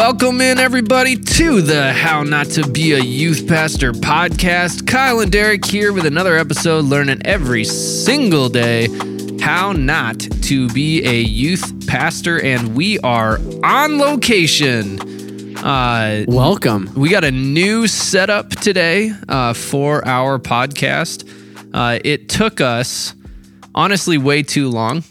Welcome in, everybody, to the How Not to Be a Youth Pastor podcast. Kyle and Derek here with another episode, learning every single day how not to be a youth pastor. And we are on location. Uh, Welcome. we got a new setup today uh, for our podcast. Uh, it took us, honestly, way too long.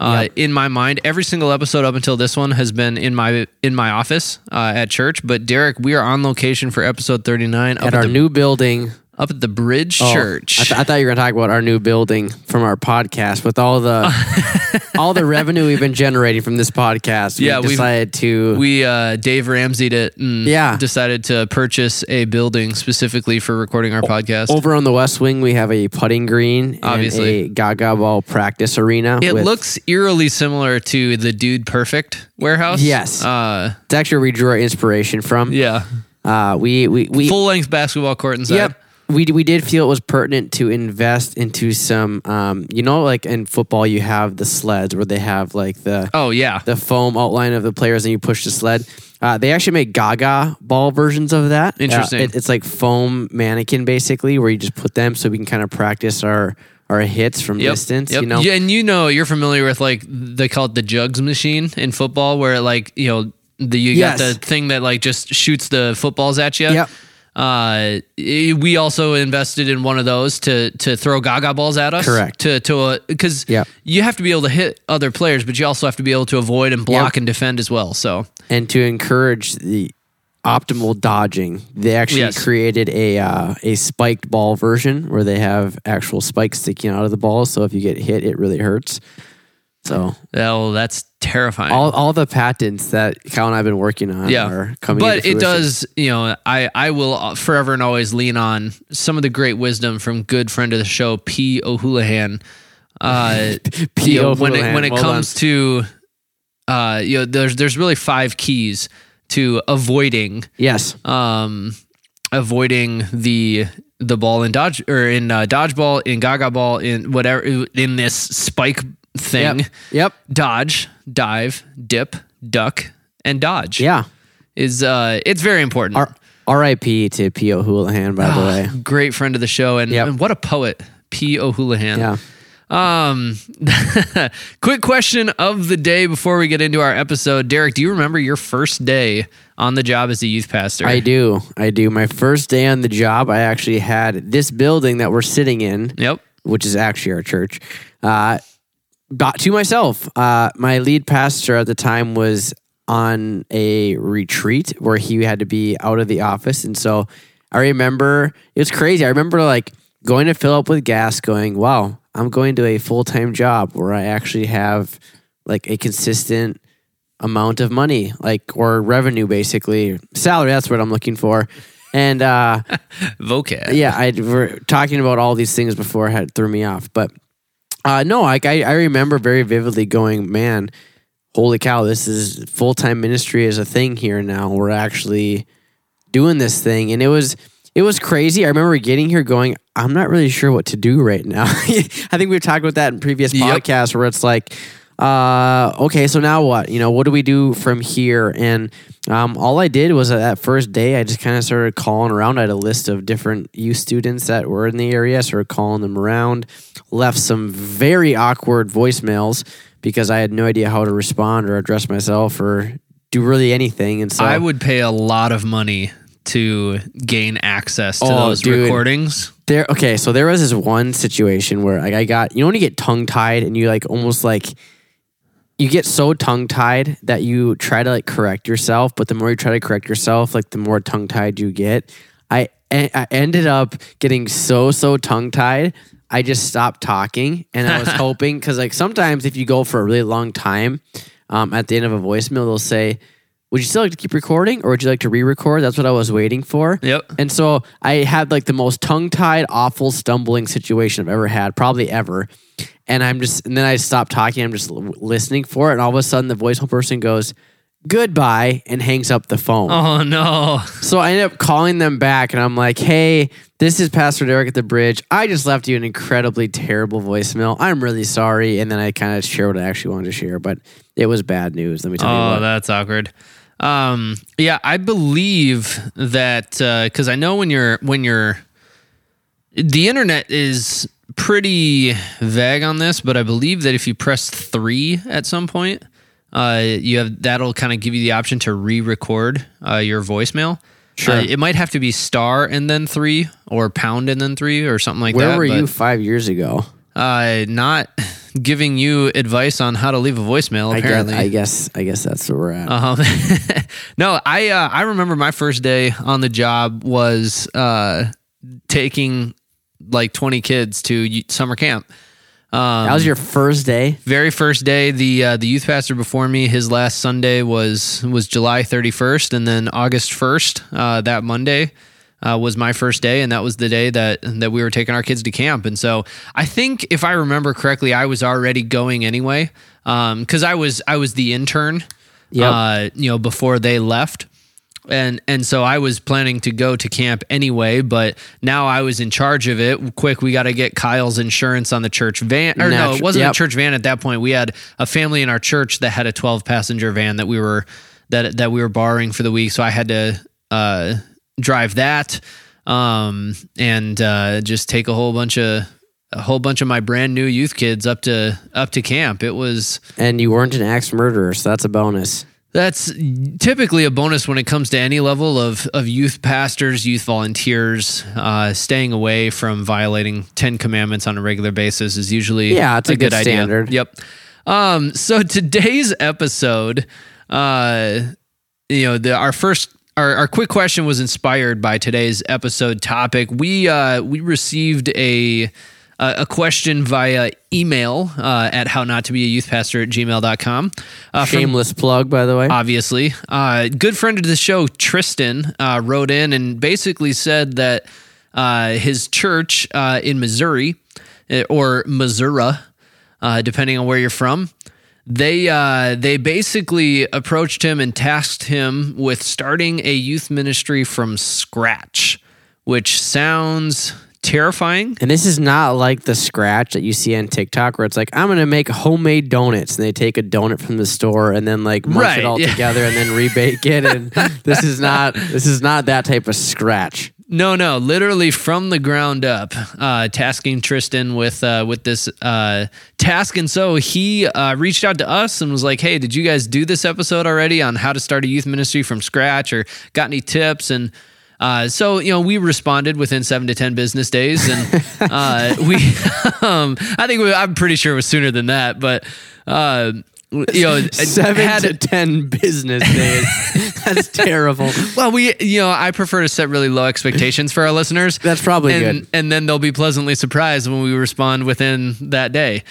Uh, Yep. In my mind, every single episode up until this one has been in my in my office uh, at church. But Derek, we are on location for episode thirty nine At at, our the, new building. Up at the Bridge Oh, Church. I, th- I thought you were going to talk about our new building from our podcast with all the all the revenue we've been generating from this podcast. Yeah, we we've- decided to. we uh, Dave Ramseyed it and Yeah. decided to purchase a building specifically for recording our podcast. over on the West Wing, we have a putting green Obviously. and a Gaga Ball practice arena. It with- looks eerily similar to the Dude Perfect warehouse. Yes. Uh, It's actually where we drew our inspiration from. yeah. Uh, we we we Full length basketball court inside. Yep. We, we did feel it was pertinent to invest into some, um, you know, like in football, you have the sleds where they have like the Oh yeah. the foam outline of the players and you push the sled. Uh, they actually make Gaga ball versions of that. Uh, Interesting. it- it's like foam mannequin basically, where you just put them so we can kind of practice our our hits from Yep. distance. Yep. You know, Yeah, and you know you're familiar with like they call it the jugs machine in football, where like you know the you Yes. got the thing that like just shoots the footballs at you. Yep. Uh, we also invested in one of those to to throw Gaga balls at us. Correct. To to because Yep. you have to be able to hit other players, but you also have to be able to avoid and block Yep. and defend as well. So and to encourage the optimal dodging, they actually Yes. created a uh, a spiked ball version where they have actual spikes sticking out of the ball. So if you get hit, it really hurts. So oh, that's terrifying. all, all the patents that Kyle and I have been working on yeah are coming. but it does you know i i will forever and always lean on some of the great wisdom from good friend of the show p o'houlihan uh P. you know, when it O'Houlihan, when it well comes to uh you know there's there's really five keys to avoiding Yes. um avoiding the the ball in dodge or in uh, dodgeball in gaga ball in whatever in this spike thing Yep. Yep. dodge dive dip duck and dodge Yeah. is uh it's very important. R- R.I.P. to P. O'Houlihan, by the way. Great friend of the show and, Yep. and what a poet, P. O'Houlihan. Yeah. Um quick question of the day before we get into our episode. Derek, do you remember your first day on the job as a youth pastor? I do. I do. My first day on the job, I actually had this building that we're sitting in, Yep. which is actually our church, uh, got to myself. Uh, my lead pastor at the time was on a retreat where he had to be out of the office. And so I remember it was crazy. I remember like going to fill up with gas, going, wow, I'm going to a full time job where I actually have like a consistent amount of money, like or revenue basically. Salary, that's what I'm looking for. And uh Vocab. yeah, I we're talking about all these things before had threw me off, but uh, no, like I, I remember very vividly going, man, holy cow, this is full time ministry is a thing here now. We're actually doing this thing, and it was it was crazy. I remember getting here going, I'm not really sure what to do right now. I think we've talked about that in previous Yep. podcasts where it's like, uh, okay, so now what? You know, what do we do from here? And um, all I did was uh, that first day, I just kind of started calling around. I had a list of different youth students that were in the area, started calling them around, left some very awkward voicemails because I had no idea how to respond or address myself or do really anything. And so I would pay a lot of money to gain access to Oh, those dude. recordings. There, okay, so there was this one situation where like I got, you know, when you get tongue tied and you like almost like you get so tongue tied that you try to like correct yourself, but the more you try to correct yourself, like the more tongue tied you get. I I ended up getting so so tongue tied. I just stopped talking, and I was hoping because like sometimes if you go for a really long time, um, at the end of a voicemail they'll say, "Would you still like to keep recording, or would you like to re-record?" That's what I was waiting for. Yep. And so I had like the most tongue tied, awful, stumbling situation I've ever had, probably ever. And I'm just, and then I stopped talking. I'm just l- listening for it. And all of a sudden, the voicemail person goes, goodbye, and hangs up the phone. Oh no. So I end up calling them back and I'm like, hey, this is Pastor Derek at the bridge. I just left you an incredibly terrible voicemail. I'm really sorry. And then I kind of share what I actually wanted to share, but it was bad news. Let me tell you Oh, that's awkward. Um, yeah, I believe that because I know when you're when you're the internet is pretty vague on this, but I believe that if you press three at some point, uh, you have that'll kind of give you the option to re-record uh, your voicemail. Sure. Uh, it might have to be star and then three, or pound and then three, or something like Where that. Where were but, you five years ago? Uh, not giving you advice on how to leave a voicemail. I guess, Apparently, I guess I guess that's where we're at. um, no, I uh, I remember my first day on the job was uh, taking like 20 kids to summer camp. Um, that was your first day. very first day. The uh, the youth pastor before me, his last Sunday was was July 31st, and then August 1st, uh, that Monday. Uh, was my first day, and that was the day that that we were taking our kids to camp. And so I think, if I remember correctly, I was already going anyway, because I was I was the intern, Yep. uh, you know, before they left, and and so I was planning to go to camp anyway. But now I was in charge of it. Quick, we got to get Kyle's insurance on the church van. Or no, it wasn't yep. a church van at that point. We had a family in our church that had a twelve passenger van that we were that that we were borrowing for the week. So I had to uh, drive that um, and uh, just take a whole bunch of a whole bunch of my brand new youth kids up to up to camp. It was And you weren't an axe murderer, so that's a bonus. That's typically a bonus when it comes to any level of, of youth pastors, youth volunteers. Uh, staying away from violating Ten Commandments on a regular basis is usually Yeah, it's a good idea. standard. Yep. Um, so today's episode, uh, you know, the, our first. Our, our quick question was inspired by today's episode topic. We uh, we received a a a question via email uh, at how not to be a youth pastor at gmail.com. Uh, from Shameless plug, by the way. obviously. Uh, good friend of the show, Tristan, uh, wrote in and basically said that uh, his church uh, in Missouri uh, or Missouri, uh, depending on where you're from, they uh, they basically approached him and tasked him with starting a youth ministry from scratch, which sounds terrifying. and this is not like the scratch that you see on TikTok where it's like, I'm going to make homemade donuts. And they take a donut from the store and then like munch Right, it all yeah. together and then rebake it. And this is not, this is not that type of scratch. No, no, literally from the ground up, uh, tasking Tristan with uh, with this uh, task, and so he uh, reached out to us and was like, "Hey, did you guys do this episode already on how to start a youth ministry from scratch, or got any tips?" And uh, so you know, we responded within seven to ten business days, and uh, we, um, I think we, I'm pretty sure it was sooner than that, but uh, you know, Seven had to 10 business days. That's terrible. well, we, you know, I prefer to set really low expectations for our listeners. That's probably and, good. And then they'll be pleasantly surprised when we respond within that day.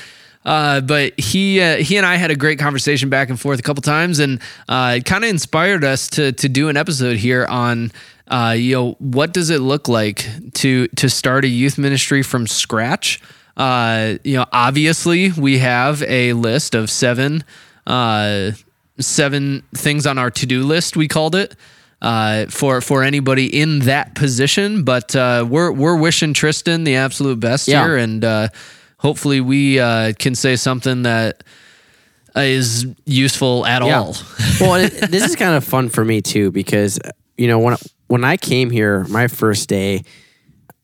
Uh, but he uh, he and I had a great conversation back and forth a couple times, and uh, it kind of inspired us to to do an episode here on uh, you know what does it look like to to start a youth ministry from scratch. Uh, you know, obviously we have a list of seven uh, seven things on our to do list. We called it uh, for for anybody in that position. But uh, we're we're wishing Tristan the absolute best Yeah. here, and uh, hopefully we uh, can say something that is useful at all. well, it, this is kind of fun for me too because you know when when I came here my first day,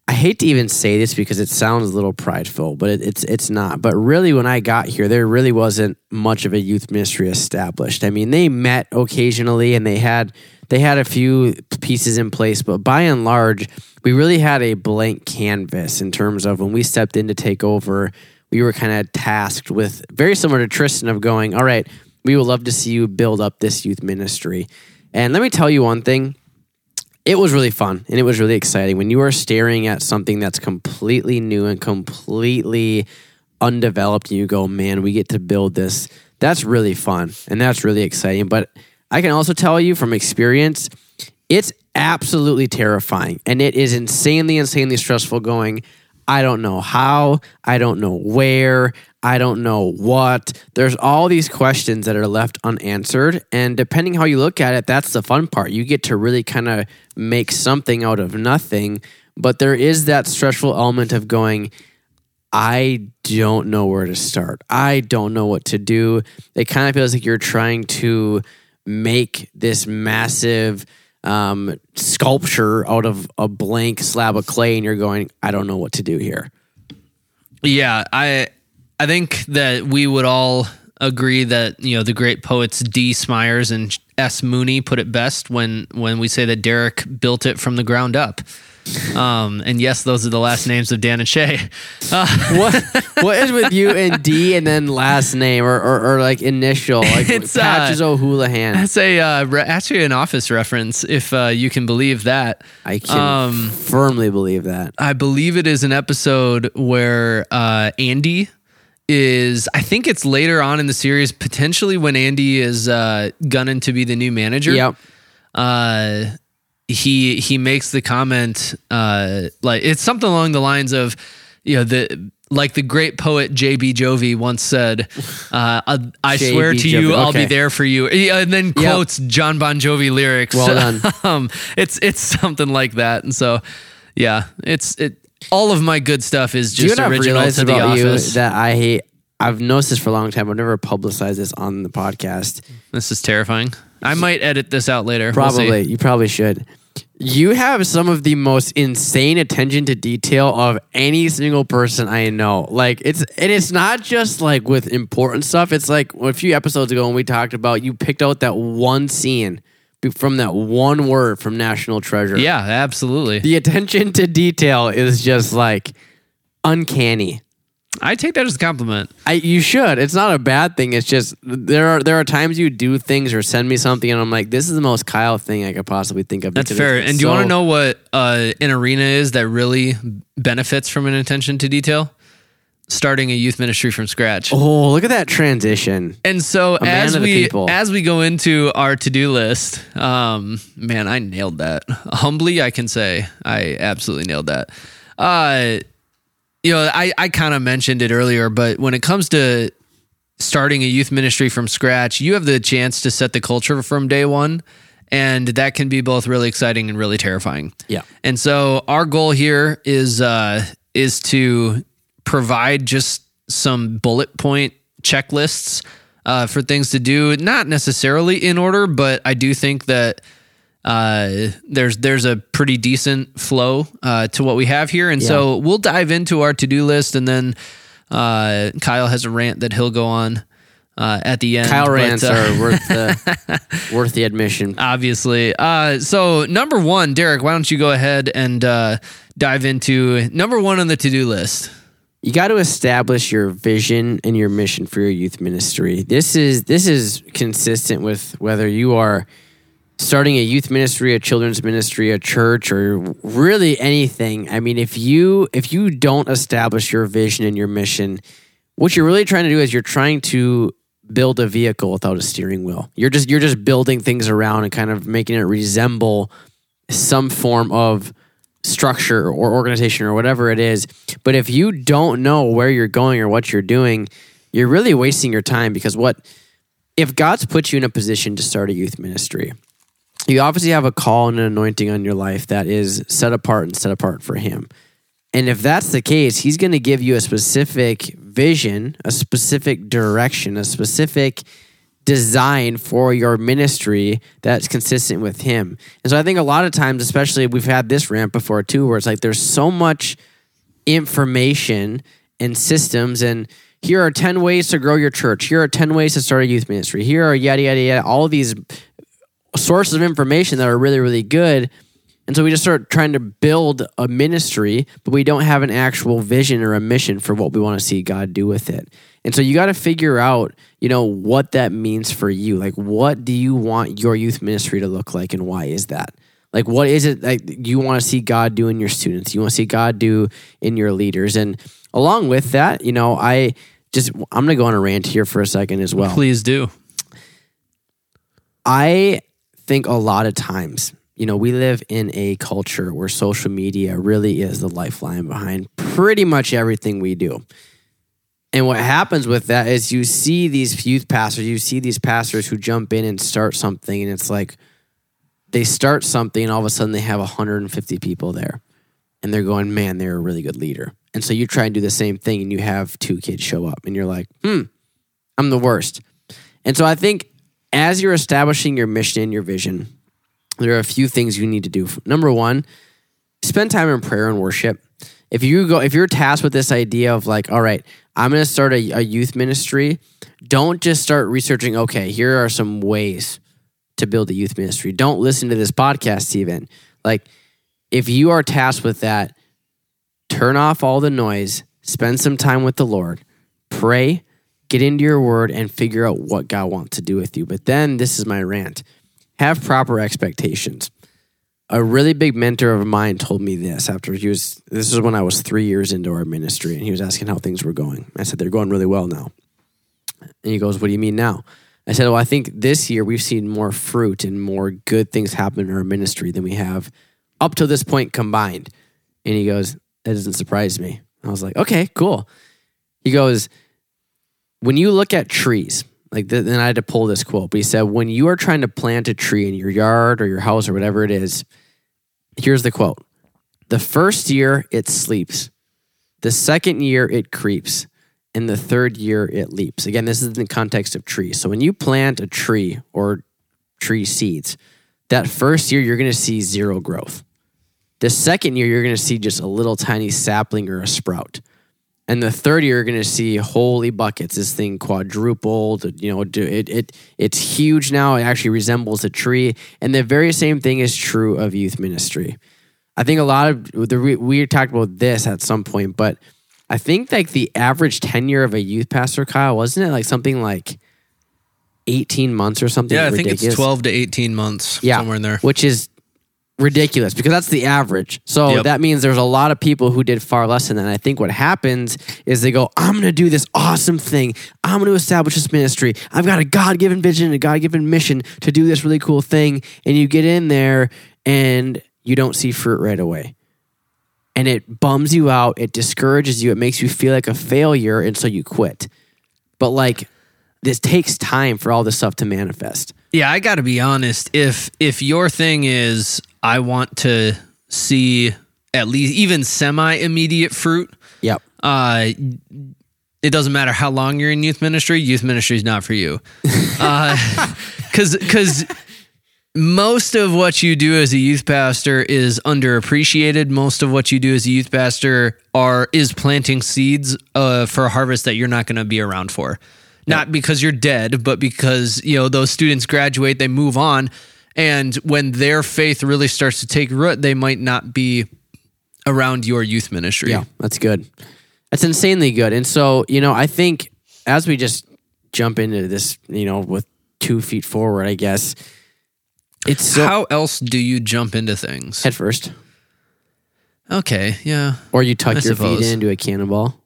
I hate to even say this because it sounds a little prideful, but it, it's it's not. But really, when I got here, there really wasn't much of a youth ministry established. I mean, they met occasionally and they had they had a few pieces in place, but by and large, we really had a blank canvas in terms of when we stepped in to take over. We were kind of tasked with very similar to Tristan of going, all right, we would love to see you build up this youth ministry. And let me tell you one thing it was really fun and it was really exciting. When you are staring at something that's completely new and completely undeveloped and you go man we get to build this that's really fun and that's really exciting. But i can also tell you from experience it's absolutely terrifying and it is insanely insanely stressful going i don't know how i don't know where I don't know what. There's all these questions that are left unanswered. And depending how you look at it, that's the fun part. You get to really kind of make something out of nothing. But there is that stressful element of going, I don't know where to start. I don't know what to do. It kind of feels like you're trying to make this massive um, sculpture out of a blank slab of clay, and you're going, I don't know what to do here. Yeah, I I think that we would all agree that you know the great poets D. Smyers and S. Mooney put it best when when we say that Derek built it from the ground up. Um, and yes, those are the last names of Dan and Shay. Uh, What what is with you and D and then last name or, or, or like initial like It's, uh, Patches O'Houlihan? that's a uh, re- actually an office reference, if uh, you can believe that. I can um, firmly believe that. I believe it is an episode where uh, Andy is. I think it's later on in the series, potentially when Andy is uh, gunning to be the new manager. Yep. Uh, he he makes the comment uh, like it's something along the lines of, you know, the like the great poet J.B. Jovi once said, uh, I, I swear to you, Jovi, I'll be there for you. And then quotes John Bon Jovi lyrics. Well done. um, it's it's something like that. And so, yeah, it's it. All of my good stuff is just original to the office. you that I hate? I've noticed this for a long time. I've never publicized this on the podcast. this is terrifying. I might edit this out later. We'll see. Probably. you probably should. You have some of the most insane attention to detail of any single person I know. Like it's and it's not just like with important stuff. It's like a few episodes ago when we talked about you picked out that one scene from that one word from National Treasure. Yeah, absolutely. The attention to detail is just like uncanny. I take that as a compliment. I you should. It's not a bad thing. It's just there are there are times you do things or send me something and I'm like, this is the most Kyle thing I could possibly think of. That's fair. And do you want to know what uh, an arena is that really benefits from an attention to detail? Starting a youth ministry from scratch. Oh, look at that transition. And so man as we as we go into our to do list, um, man, I nailed that. Humbly, I can say I absolutely nailed that. Uh, you know, I I kind of mentioned it earlier, but when it comes to starting a youth ministry from scratch, you have the chance to set the culture from day one, and that can be both really exciting and really terrifying. Yeah. And so our goal here is uh, is to provide just some bullet point checklists uh, for things to do, not necessarily in order, but I do think that uh, there's there's a pretty decent flow uh, to what we have here, and so we'll dive into our to do list, and then uh, Kyle has a rant that he'll go on uh, at the end. Kyle rants uh, are worth the worth the admission. obviously. Uh, so number one, Derek, why don't you go ahead and uh, dive into number one on the to do list? You got to establish your vision and your mission for your youth ministry. This is this is consistent with whether you are starting a youth ministry, a children's ministry, a church, or really anything. I mean, if you if you don't establish your vision and your mission, what you're really trying to do is you're trying to build a vehicle without a steering wheel. You're just you're just building things around and kind of making it resemble some form of structure or organization or whatever it is. But if you don't know where you're going or what you're doing, you're really wasting your time because what if God's put you in a position to start a youth ministry? You obviously have a call and an anointing on your life that is set apart and set apart for Him. And if that's the case, He's going to give you a specific vision, a specific direction, a specific design for your ministry that's consistent with him. And so I think a lot of times, especially we've had this rant before too, where it's like there's so much information and systems and here are 10 ways to grow your church. Here are 10 ways to start a youth ministry. Here are yada, yada, yada, all these sources of information that are really, really good. And so we just start trying to build a ministry, but we don't have an actual vision or a mission for what we want to see God do with it. And so you got to figure out, you know, what that means for you. Like, what do you want your youth ministry to look like, and why is that? Like, what is it like you want to see God do in your students? You want to see God do in your leaders? And along with that, you know, I just I'm gonna go on a rant here for a second as well. Please do. I think a lot of times, you know, we live in a culture where social media really is the lifeline behind pretty much everything we do. And what happens with that is you see these youth pastors, you see these pastors who jump in and start something, and it's like they start something, and all of a sudden they have 150 people there. And they're going, man, they're a really good leader. And so you try and do the same thing, and you have two kids show up, and you're like, hmm, I'm the worst. And so I think as you're establishing your mission and your vision, there are a few things you need to do. Number one, spend time in prayer and worship. If you go, if you're tasked with this idea of like, all right, I'm going to start a, a youth ministry, don't just start researching. Okay, here are some ways to build a youth ministry. Don't listen to this podcast even. Like, if you are tasked with that, turn off all the noise, spend some time with the Lord, pray, get into your word, and figure out what God wants to do with you. But then this is my rant have proper expectations. A really big mentor of mine told me this after he was, this is when I was three years into our ministry, and he was asking how things were going. I said, They're going really well now. And he goes, What do you mean now? I said, Well, I think this year we've seen more fruit and more good things happen in our ministry than we have up to this point combined. And he goes, That doesn't surprise me. I was like, Okay, cool. He goes, When you look at trees, like th- then I had to pull this quote, but he said, When you are trying to plant a tree in your yard or your house or whatever it is, here's the quote The first year it sleeps, the second year it creeps, and the third year it leaps. Again, this is in the context of trees. So when you plant a tree or tree seeds, that first year you're going to see zero growth. The second year you're going to see just a little tiny sapling or a sprout. And the third year you're going to see holy buckets. This thing quadrupled. You know, it it it's huge now. It actually resembles a tree. And the very same thing is true of youth ministry. I think a lot of the we talked about this at some point, but I think like the average tenure of a youth pastor, Kyle, wasn't it like something like 18 months or something? Yeah, I ridiculous? think it's 12 to 18 months, yeah, somewhere in there. Which is ridiculous because that's the average. So yep. that means there's a lot of people who did far less than that. And I think what happens is they go, I'm going to do this awesome thing. I'm going to establish this ministry. I've got a God given vision, a God given mission to do this really cool thing. And you get in there and you don't see fruit right away and it bums you out, it discourages you, it makes you feel like a failure, and so you quit. But like this takes time for all this stuff to manifest. Yeah, I got to be honest. If if your thing is I want to see at least even semi immediate fruit. Yep. Uh, it doesn't matter how long you're in youth ministry. Youth ministry is not for you. Because uh, because most of what you do as a youth pastor is underappreciated. Most of what you do as a youth pastor are is planting seeds uh, for a harvest that you're not going to be around for. Not because you're dead, but because you know those students graduate, they move on, and when their faith really starts to take root, they might not be around your youth ministry. Yeah, that's good. That's insanely good. And so, you know, I think as we just jump into this, you know, with two feet forward, I guess it's so, how else do you jump into things? Head first. Okay, yeah. Or you tuck I your suppose. feet into a cannonball.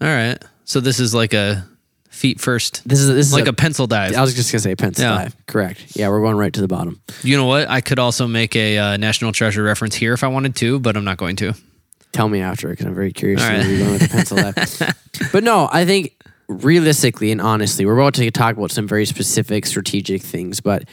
All right. So this is like a feet first. This is this is like a, a pencil dive. I was just gonna say pencil yeah. dive. Correct. Yeah, we're going right to the bottom. You know what? I could also make a uh, national treasure reference here if I wanted to, but I'm not going to. Tell me after because I'm very curious. All right. You're going with the pencil dive. but no, I think realistically and honestly, we're about to talk about some very specific strategic things, but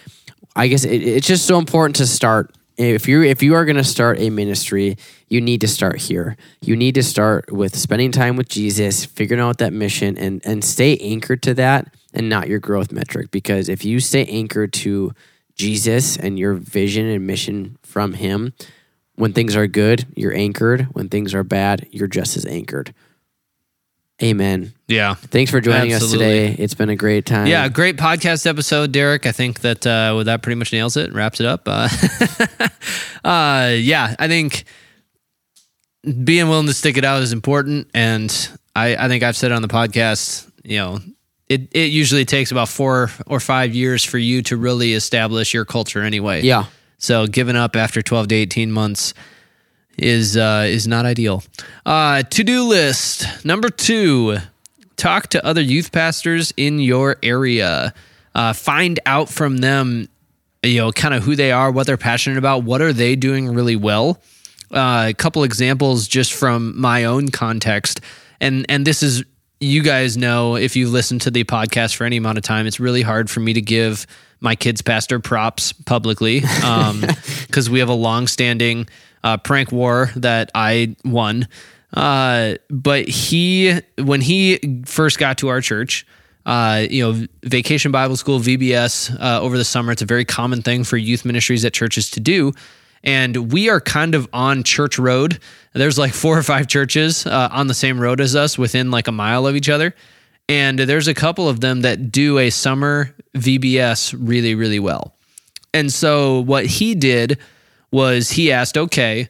I guess it, it's just so important to start. If you if you are going to start a ministry, you need to start here. You need to start with spending time with Jesus, figuring out that mission, and and stay anchored to that, and not your growth metric. Because if you stay anchored to Jesus and your vision and mission from Him, when things are good, you're anchored. When things are bad, you're just as anchored. Amen. Yeah. Thanks for joining Absolutely. us today. It's been a great time. Yeah, great podcast episode, Derek. I think that uh, well, that pretty much nails it, wraps it up. Uh, uh, yeah, I think being willing to stick it out is important, and I, I think I've said on the podcast, you know, it it usually takes about four or five years for you to really establish your culture anyway. Yeah. So giving up after twelve to eighteen months is uh, is not ideal. Uh, to do list number two: talk to other youth pastors in your area. Uh, find out from them, you know, kind of who they are, what they're passionate about, what are they doing really well. Uh, a couple examples just from my own context, and and this is you guys know if you listen to the podcast for any amount of time, it's really hard for me to give my kids pastor props publicly because um, we have a long standing uh, prank war that I won. Uh, but he, when he first got to our church, uh, you know, Vacation Bible School, VBS, uh, over the summer. It's a very common thing for youth ministries at churches to do. And we are kind of on church road. There's like four or five churches uh, on the same road as us within like a mile of each other. And there's a couple of them that do a summer VBS really, really well. And so what he did was he asked, okay,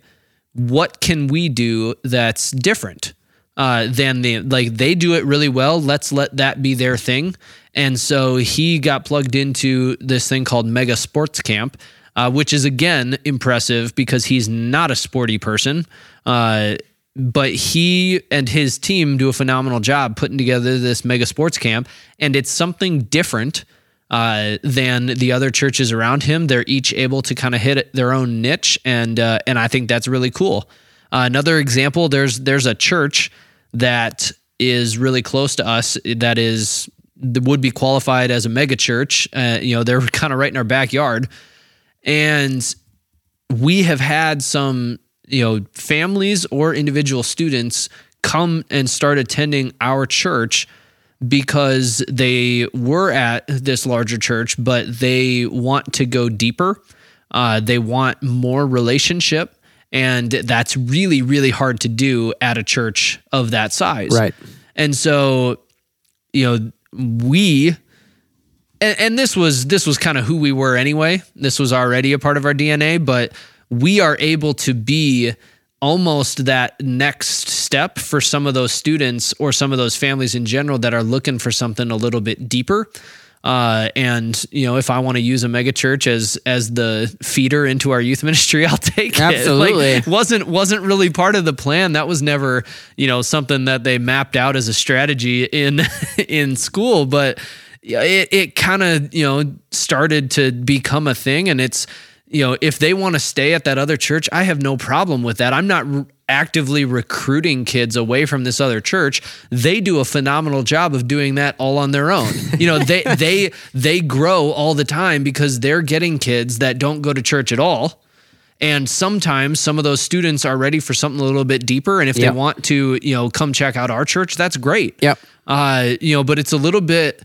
what can we do that's different uh, than the like they do it really well? Let's let that be their thing. And so he got plugged into this thing called Mega Sports Camp, uh, which is again impressive because he's not a sporty person. Uh, but he and his team do a phenomenal job putting together this mega sports camp, and it's something different uh, than the other churches around him. They're each able to kind of hit their own niche, and uh, and I think that's really cool. Uh, another example: there's there's a church that is really close to us that is would be qualified as a mega church. Uh, you know, they're kind of right in our backyard, and we have had some you know families or individual students come and start attending our church because they were at this larger church, but they want to go deeper. Uh, they want more relationship. And that's really, really hard to do at a church of that size. Right. And so, you know, we and, and this was this was kind of who we were anyway. This was already a part of our DNA, but we are able to be almost that next step for some of those students or some of those families in general that are looking for something a little bit deeper. Uh, and you know, if I want to use a megachurch as as the feeder into our youth ministry, I'll take Absolutely. it. Like, wasn't wasn't really part of the plan. That was never you know something that they mapped out as a strategy in in school, but it it kind of you know started to become a thing, and it's you know, if they want to stay at that other church, I have no problem with that. I'm not r- actively recruiting kids away from this other church. They do a phenomenal job of doing that all on their own. You know, they they they grow all the time because they're getting kids that don't go to church at all. And sometimes some of those students are ready for something a little bit deeper. And if Yep. they want to, you know, come check out our church, that's great. Yep. Uh, you know, but it's a little bit.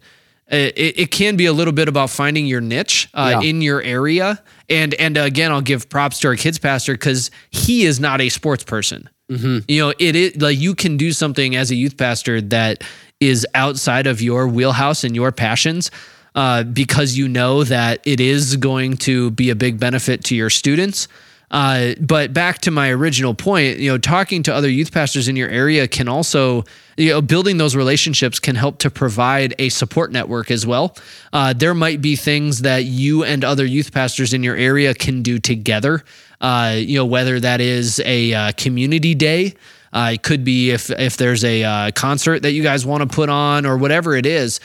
Uh, It, it can be a little bit about finding your niche uh, Yeah. in your area, and and again, I'll give props to our kids pastor because he is not a sports person. Mm-hmm. You know, it is like you can do something as a youth pastor that is outside of your wheelhouse and your passions. Uh, because you know that it is going to be a big benefit to your students. Uh, but back to my original point, you know, talking to other youth pastors in your area can also, you know, building those relationships can help to provide a support network as well. Uh, there might be things that you and other youth pastors in your area can do together. Uh, you know, whether that is a uh, community day, uh, it could be if if there's a uh, concert that you guys want to put on or whatever it is.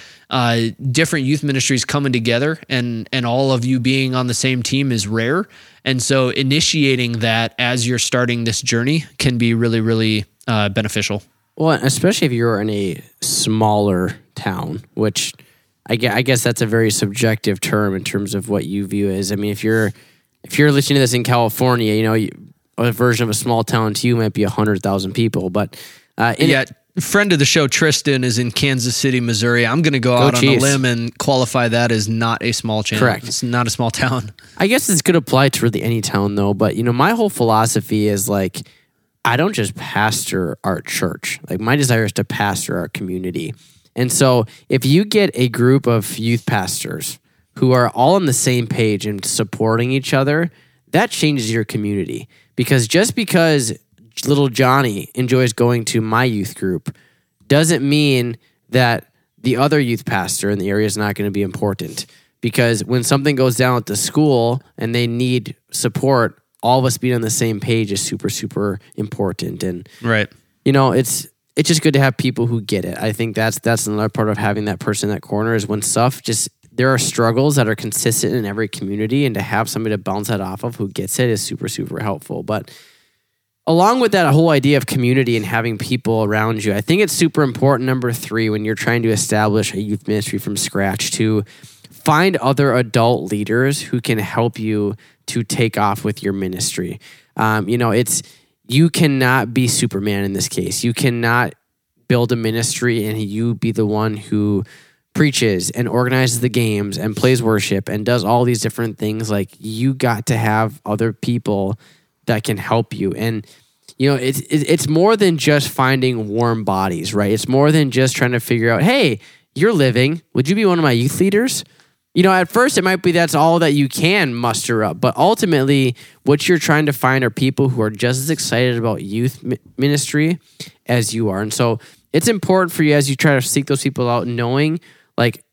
Different youth ministries coming together and and all of you being on the same team is rare. And so initiating that as you're starting this journey can be really really uh, beneficial. Well, especially if you're in a smaller town, which I guess, I guess that's a very subjective term in terms of what you view as. I mean, if you're if you're listening to this in California, you know, a version of a small town to you might be hundred thousand people, but uh, in yeah. Friend of the show, Tristan, is in Kansas City, Missouri. I'm going to go, out on a limb and qualify that as not a small town. Correct. It's not a small town. I guess this could apply to really any town though, but you know, my whole philosophy is like I don't just pastor our church. Like my desire is to pastor our community. And so if you get a group of youth pastors who are all on the same page and supporting each other, that changes your community. Because just because little Johnny enjoys going to my youth group doesn't mean that the other youth pastor in the area is not going to be important. Because when something goes down at the school and they need support, all of us being on the same page is super, super important. And Right. you know, it's it's just good to have people who get it. I think that's that's another part of having that person in that corner is when stuff just there are struggles that are consistent in every community, and to have somebody to bounce that off of who gets it is super super helpful. But along with that whole idea of community and having people around you, I think it's super important. Number three, when you're trying to establish a youth ministry from scratch, to find other adult leaders who can help you to take off with your ministry. Um, you know, it's you cannot be Superman in this case. You cannot build a ministry and you be the one who preaches and organizes the games and plays worship and does all these different things, like you got to have other people that can help you. And you know, it's it's more than just finding warm bodies, right? It's more than just trying to figure out, hey, you're living. Would you be one of my youth leaders? You know, at first it might be that's all that you can muster up, but ultimately, what you're trying to find are people who are just as excited about youth ministry as you are. And so it's important for you as you try to seek those people out, knowing like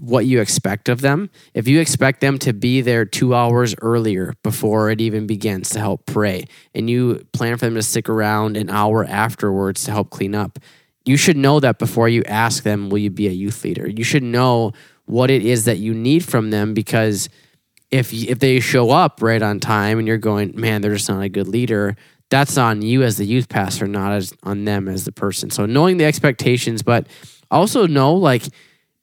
what you expect of them. If you expect them to be there two hours earlier before it even begins to help pray, and you plan for them to stick around an hour afterwards to help clean up, you should know that before you ask them, Will you be a youth leader? You should know what it is that you need from them because if if they show up right on time and you're going, man, they're just not a good leader, that's on you as the youth pastor, not as on them as the person. So knowing the expectations, but also know like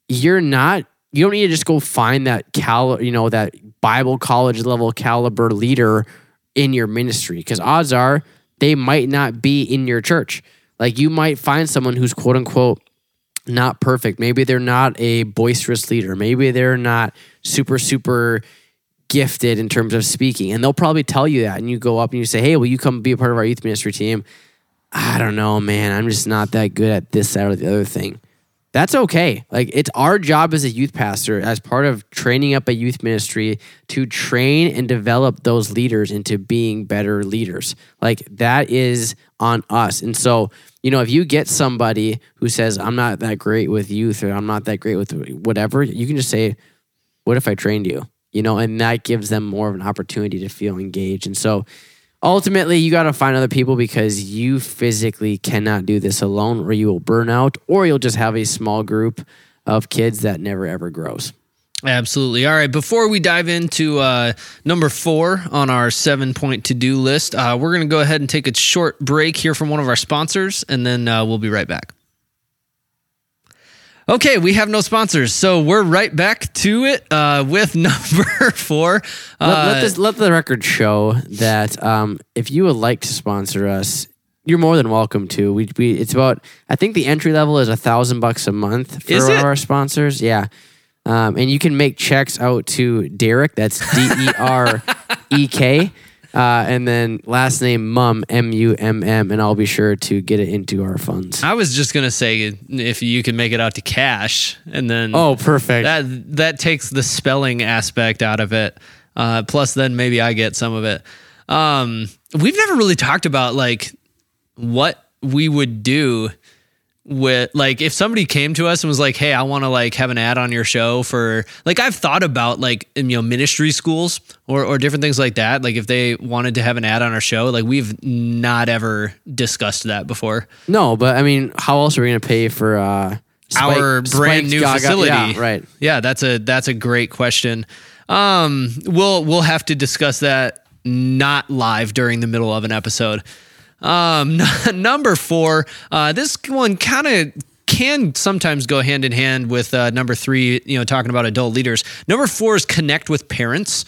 you're not you don't need to just go find that cal you know that Bible college level caliber leader in your ministry because odds are they might not be in your church. Like you might find someone who's quote unquote not perfect. Maybe they're not a boisterous leader. Maybe they're not super, super gifted in terms of speaking. And they'll probably tell you that. And you go up and you say, Hey, will you come be a part of our youth ministry team? I don't know, man. I'm just not that good at this, that, or the other thing. That's okay. Like it's our job as a youth pastor, as part of training up a youth ministry, to train and develop those leaders into being better leaders. Like that is on us. And so you know, if you get somebody who says, I'm not that great with youth or I'm not that great with whatever, you can just say, What if I trained you? You know, and that gives them more of an opportunity to feel engaged. And so ultimately, you got to find other people because you physically cannot do this alone or you will burn out or you'll just have a small group of kids that never ever grows. Absolutely. All right. Before we dive into uh, number four on our seven point to do list, uh, we're going to go ahead and take a short break here from one of our sponsors, and then uh, we'll be right back. Okay, we have no sponsors, so we're right back to it uh, with number four. let, let, uh, this, let the record show that um, if you would like to sponsor us, you're more than welcome to. We, we it's about I think the entry level is a thousand bucks a month for our sponsors. Yeah. Um, and you can make checks out to Derek. That's D E R E K. Uh, and then last name Mum M U M M, and I'll be sure to get it into our funds. I was just gonna say if you can make it out to cash, and then oh, perfect. That that takes the spelling aspect out of it. Uh, plus, then maybe I get some of it. Um, we've never really talked about like what we would do with like if somebody came to us and was like hey i want to like have an ad on your show for like i've thought about like you know ministry schools or, or different things like that like if they wanted to have an ad on our show like we've not ever discussed that before. No but i mean how else are we going to pay for uh Spike, our brand new Gaga, facility. Yeah, right. Yeah that's a that's a great question. Um we'll we'll have to discuss that not live during the middle of an episode um, number four, uh, this one kind of can sometimes go hand in hand with uh, number three, you know, talking about adult leaders. Number four is connect with parents.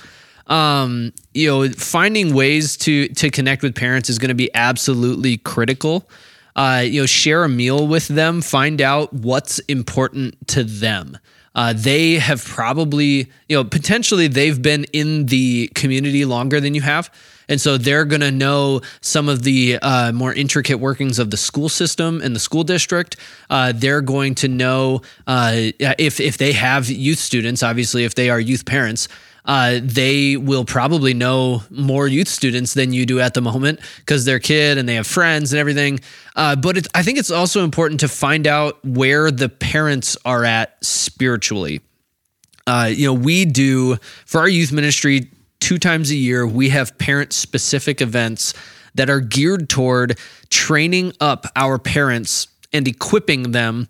Um, you know, finding ways to to connect with parents is going to be absolutely critical. Uh, you know, share a meal with them, find out what's important to them. Uh, they have probably, you know, potentially they've been in the community longer than you have. And so they're going to know some of the uh, more intricate workings of the school system and the school district. Uh, they're going to know uh, if, if they have youth students, obviously, if they are youth parents. Uh, they will probably know more youth students than you do at the moment because they're kid and they have friends and everything. Uh, but I think it's also important to find out where the parents are at spiritually. Uh, you know, we do for our youth ministry two times a year, we have parent specific events that are geared toward training up our parents and equipping them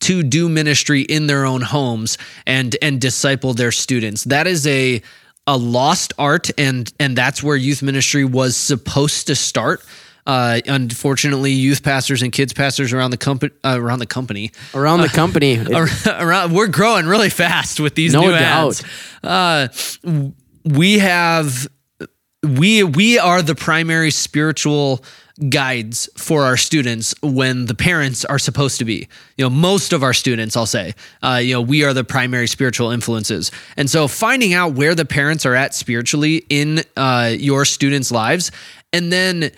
to do ministry in their own homes and and disciple their students. That is a a lost art and and that's where youth ministry was supposed to start. Uh, unfortunately, youth pastors and kids pastors around the company, uh, around the company, around the company, uh, around, we're growing really fast with these no new doubt. ads. We have we we are the primary spiritual guides for our students when the parents are supposed to be. You know, most of our students, I'll say, uh, you know, we are the primary spiritual influences. And so finding out where the parents are at spiritually in uh, your students' lives and then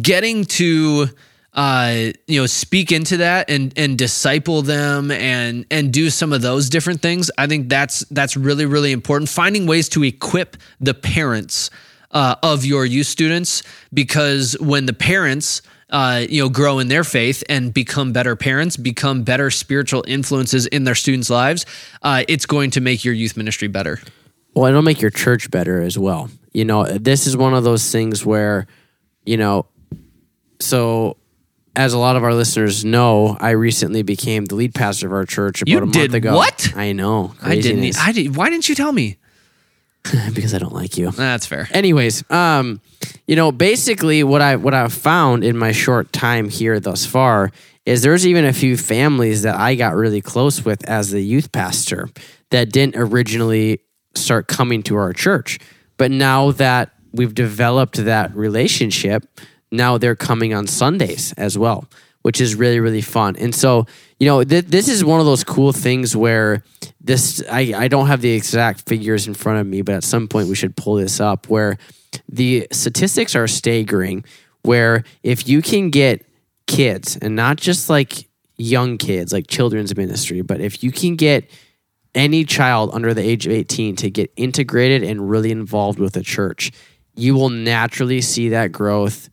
getting to uh, you know, speak into that and and disciple them and and do some of those different things. I think that's that's really really important. Finding ways to equip the parents uh, of your youth students because when the parents uh, you know grow in their faith and become better parents become better spiritual influences in their students lives uh, it's going to make your youth ministry better well it'll make your church better as well you know this is one of those things where you know so as a lot of our listeners know, I recently became the lead pastor of our church about You a month did ago. what? I know. i didn't i did why didn't you tell me because I don't like you. that's fair Anyways, um, you know, basically what I what I've found in my short time here thus far is there's even a few families that I got really close with as the youth pastor that didn't originally start coming to our church. But now that we've developed that relationship, now they're coming on Sundays as well, which is really, really fun. And so, you know, th- this is one of those cool things where this, I, I don't have the exact figures in front of me, but at some point we should pull this up where the statistics are staggering. Where if you can get kids and not just like young kids, like children's ministry, but if you can get any child under the age of 18 to get integrated and really involved with the church, you will naturally see that growth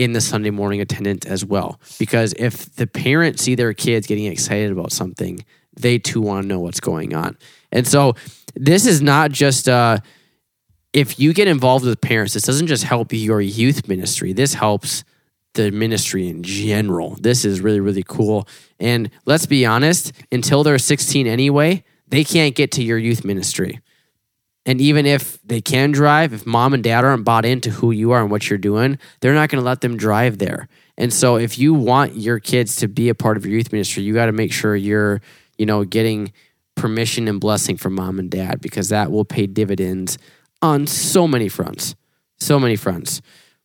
in the Sunday morning attendance as well. Because if the parents see their kids getting excited about something, they too want to know what's going on. And so this is not just uh if you get involved with parents, this doesn't just help your youth ministry. This helps the ministry in general. This is really, really cool. And let's be honest, until they're 16 anyway, they can't get to your youth ministry. And even if they can drive, if mom and dad aren't bought into who you are and what you're doing, they're not going to let them drive there. And so if you want your kids to be a part of your youth ministry, you got to make sure you're, you know, getting permission and blessing from mom and dad because that will pay dividends on so many fronts. So many fronts.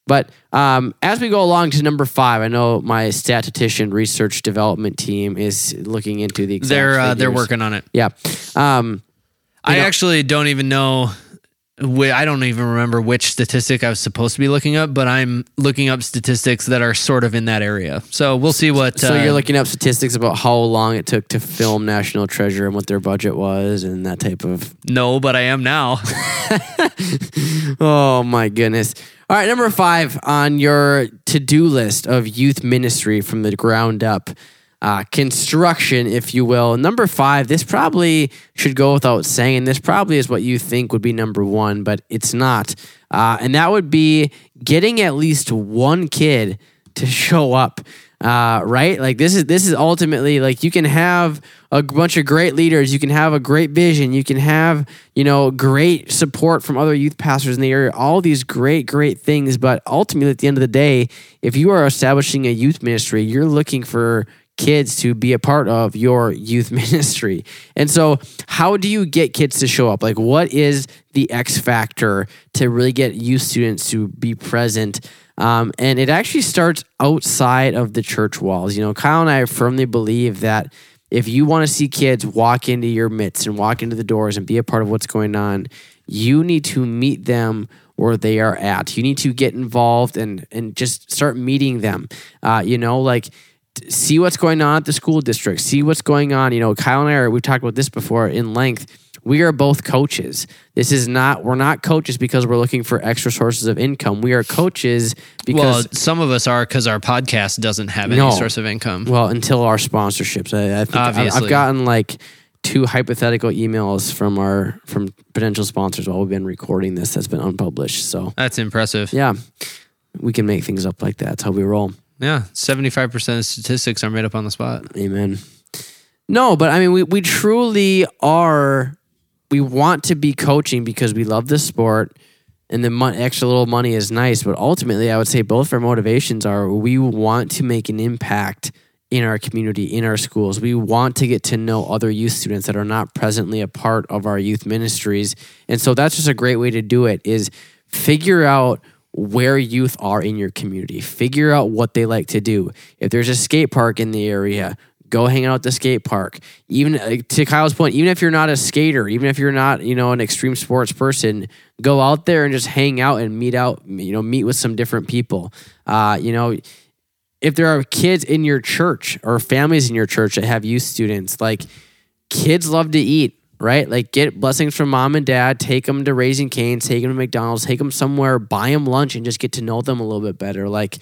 But um, as we go along to number five, I know my statistician research development team is looking into the exact they're uh, they're working on it Yeah. Um, I know- actually don't even know. I don't even remember which statistic I was supposed to be looking up, but I'm looking up statistics that are sort of in that area. So we'll see what. so uh, you're looking up statistics about how long it took to film National Treasure and what their budget was and that type of. No, but I am now. Oh my goodness. All right, number five on your to do list of youth ministry from the ground up. Uh, construction, if you will. Number five, this probably should go without saying. This probably is what you think would be number one, but it's not. Uh, and that would be getting at least one kid to show up. Uh, right? Like this is this is ultimately like you can have a bunch of great leaders, you can have a great vision, you can have you know great support from other youth pastors in the area, all these great great things. But ultimately, at the end of the day, if you are establishing a youth ministry, you're looking for kids to be a part of your youth ministry. And so, how do you get kids to show up? Like, what is the X factor to really get youth students to be present? Um, and it actually starts outside of the church walls. You know, Kyle and I firmly believe that if you want to see kids walk into your midst and walk into the doors and be a part of what's going on, you need to meet them where they are at. You need to get involved and and just start meeting them. Uh, you know, like see what's going on at the school district. See what's going on. You know, Kyle and I are, we've talked about this before in length. We are both coaches. This is not we're not coaches because we're looking for extra sources of income. We are coaches well, because some of us are because our podcast doesn't have any No. source of income. well, until our sponsorships. I, I think I- I've gotten like two hypothetical emails from our from potential sponsors while we've been recording this that's been unpublished. So That's impressive. yeah, we can make things up like that. That's how we roll. Yeah, seventy-five percent of statistics are made up on the spot. Amen. No, but I mean, we, we truly are, we want to be coaching because we love the sport and the mon- extra little money is nice. But ultimately, I would say both of our motivations are we want to make an impact in our community, in our schools. We want to get to know other youth students that are not presently a part of our youth ministries. And so that's just a great way to do it is figure out where youth are in your community. Figure out what they like to do. If there's a skate park in the area, go hang out at the skate park. Even uh, to Kyle's point, even if you're not a skater, even if you're not, you know, an extreme sports person, go out there and just hang out and meet out, you know, meet with some different people. Uh, you know, if there are kids in your church or families in your church that have youth students, like kids love to eat right? Like get blessings from mom and dad, take them to Raising Cane's, take them to McDonald's, take them somewhere, buy them lunch, and just get to know them a little bit better. Like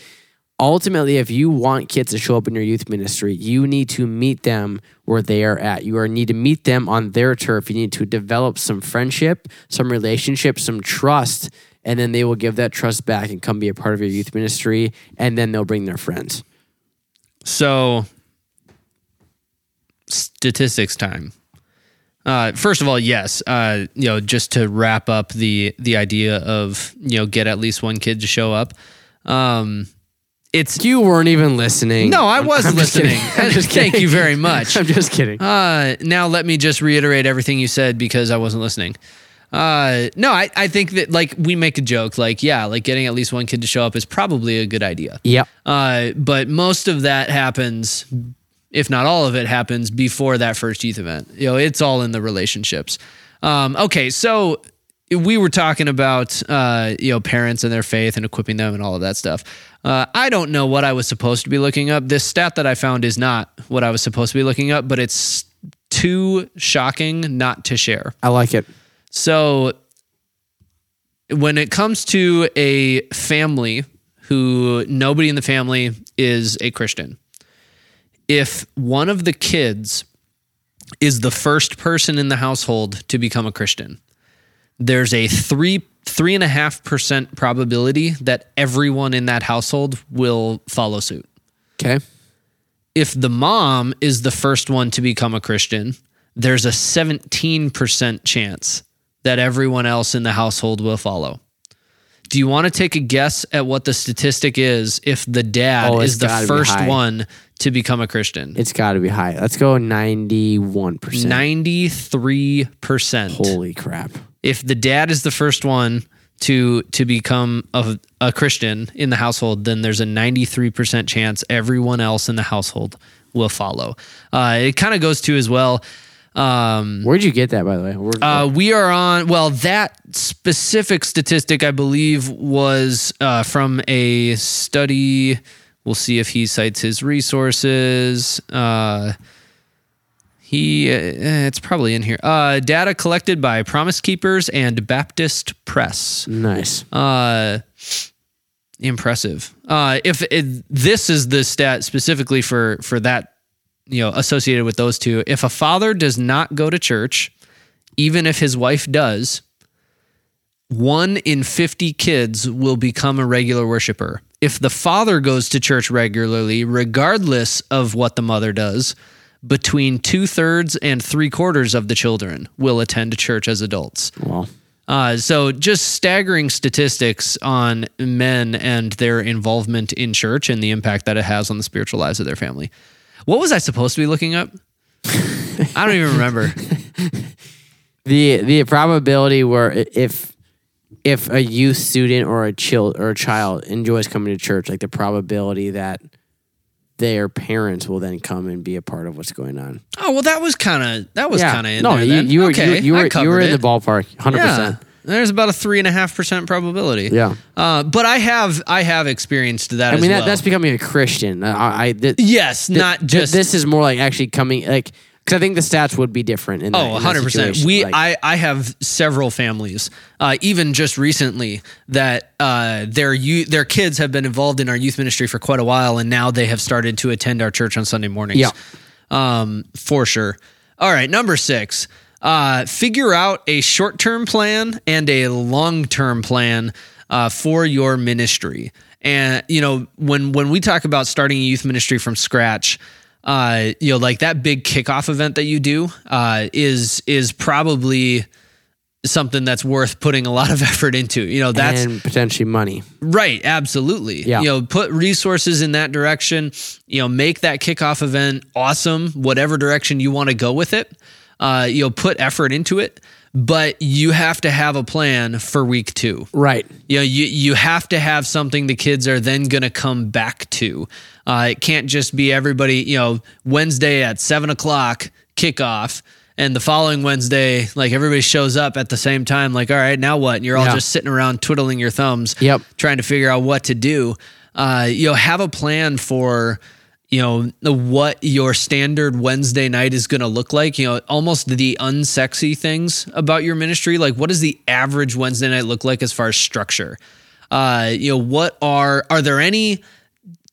ultimately, if you want kids to show up in your youth ministry, you need to meet them where they are at. You are need to meet them on their turf. You need to develop some friendship, some relationship, some trust. And then they will give that trust back and come be a part of your youth ministry. And then they'll bring their friends. So, statistics time. Uh, first of all, yes. Uh, you know, just to wrap up the the idea of you know get at least one kid to show up. Um, it's You weren't even listening. no, I was I'm just listening. just Thank you very much. I'm just kidding. Uh, now let me just reiterate everything you said because I wasn't listening. Uh, no, I, I think that like we make a joke, like, yeah, like getting at least one kid to show up is probably a good idea. Yep. Uh, but most of that happens, if not all of it happens before that first youth event. You know, it's all in the relationships. Um, okay, so we were talking about uh, you know parents and their faith and equipping them and all of that stuff. Uh, I don't know what I was supposed to be looking up. This stat that I found is not what I was supposed to be looking up, but it's too shocking not to share. I like it. So when it comes to a family who nobody in the family is a Christian, if one of the kids is the first person in the household to become a Christian, there's a three three and a half percent probability that everyone in that household will follow suit Okay. if the mom is the first one to become a Christian, there's a 17% chance that everyone else in the household will follow. Do you want to take a guess at what the statistic is if the dad Oh, is the first one to become a Christian? It's got to be high. Let's go 91%. 93%. Holy crap. if the dad is the first one to to become a, a Christian in the household, then there's a 93% chance everyone else in the household will follow. Uh, it kind of goes to as well. Um, Where'd you get that, by the way? Where- uh, we are on, well, that specific statistic, I believe, was uh, from a study. We'll see if he cites his resources. Uh, he, uh, it's probably in here. Uh, data collected by Promise Keepers and Baptist Press. nice. Uh, impressive. Uh, if it, this is the stat specifically for for that, you know, associated with those two. If a father does not go to church, even if his wife does, one in 50 kids will become a regular worshiper. If the father goes to church regularly, regardless of what the mother does, between two thirds and three quarters of the children will attend church as adults. Well, Uh, so just staggering statistics on men and their involvement in church and the impact that it has on the spiritual lives of their family. What was I supposed to be looking up? I don't even remember. the the probability where if if a youth student or a child or a child enjoys coming to church, like the probability that their parents will then come and be a part of what's going on. Oh well, that was kind of that was kind of no, there. you, you were okay, you, you were you were in it. the ballpark, hundred Yeah, percent. There's about a three and a half percent probability. Yeah, uh, but I have I have experienced that. I as mean that, well. that's becoming a Christian. I, I th- yes, th- not th- just this is more like actually coming like because I think the stats would be different. In Oh, in 100%. We Like, I I have several families uh, even just recently that uh, their you their kids have been involved in our youth ministry for quite a while and now they have started to attend our church on Sunday mornings. Yeah. Um for sure. All right, number 6. Uh, figure out a short-term plan and a long-term plan uh, for your ministry. And you know, when when we talk about starting a youth ministry from scratch, uh, you know, like that big kickoff event that you do uh, is is probably something that's worth putting a lot of effort into. You know, that's and potentially money. right, absolutely. Yeah. You know, put resources in that direction. You know, make that kickoff event awesome, whatever direction you want to go with it. Uh, you'll put effort into it, but you have to have a plan for week two. Right. You know, you you have to have something the kids are then going to come back to. Uh, it can't just be everybody. You know, Wednesday at seven o'clock kickoff, and the following Wednesday, like everybody shows up at the same time. Like, all right, now what? And you're all Yeah. just sitting around twiddling your thumbs. Yep. Trying to figure out what to do. Uh, you know, have a plan for you know what your standard Wednesday night is going to look like. You know, almost the unsexy things about your ministry. Like, what does the average Wednesday night look like as far as structure? Uh, you know, what are are there any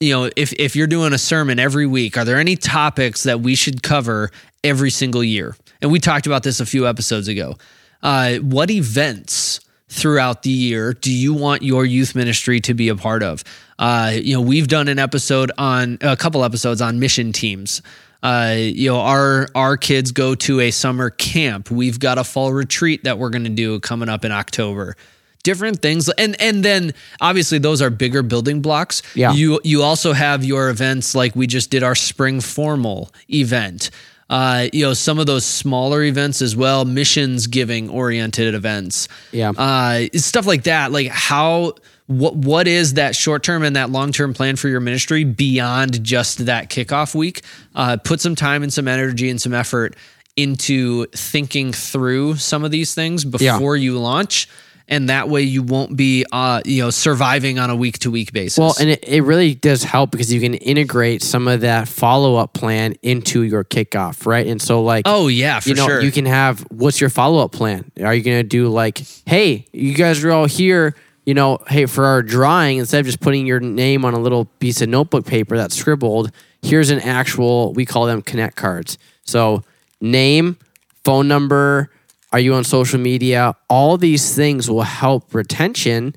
you know, if if you're doing a sermon every week, are there any topics that we should cover every single year? And we talked about this a few episodes ago. Uh, what events throughout the year do you want your youth ministry to be a part of? Uh, you know, we've done an episode on a couple episodes on mission teams. Uh, you know, our our kids go to a summer camp. We've got a fall retreat that we're going to do coming up in October different things and and then obviously those are bigger building blocks Yeah. you you also have your events like we just did our spring formal event uh, you know some of those smaller events as well missions giving oriented events Yeah. uh, stuff like that like how what what is that short term and that long term plan for your ministry beyond just that kickoff week uh, put some time and some energy and some effort into thinking through some of these things Yeah. before you launch and that way you won't be uh, you know surviving on a week to week basis Well, and it, it really does help because you can integrate some of that follow up plan into your kickoff, right? And so, like, oh yeah for you know, sure you can have what's your follow up plan? Are you going to do like, hey, you guys are all here, you know, hey, for our drawing, instead of just putting your name on a little piece of notebook paper that's scribbled, here's an actual, we call them connect cards. So, name, phone number, are you on social media? All these things will help retention.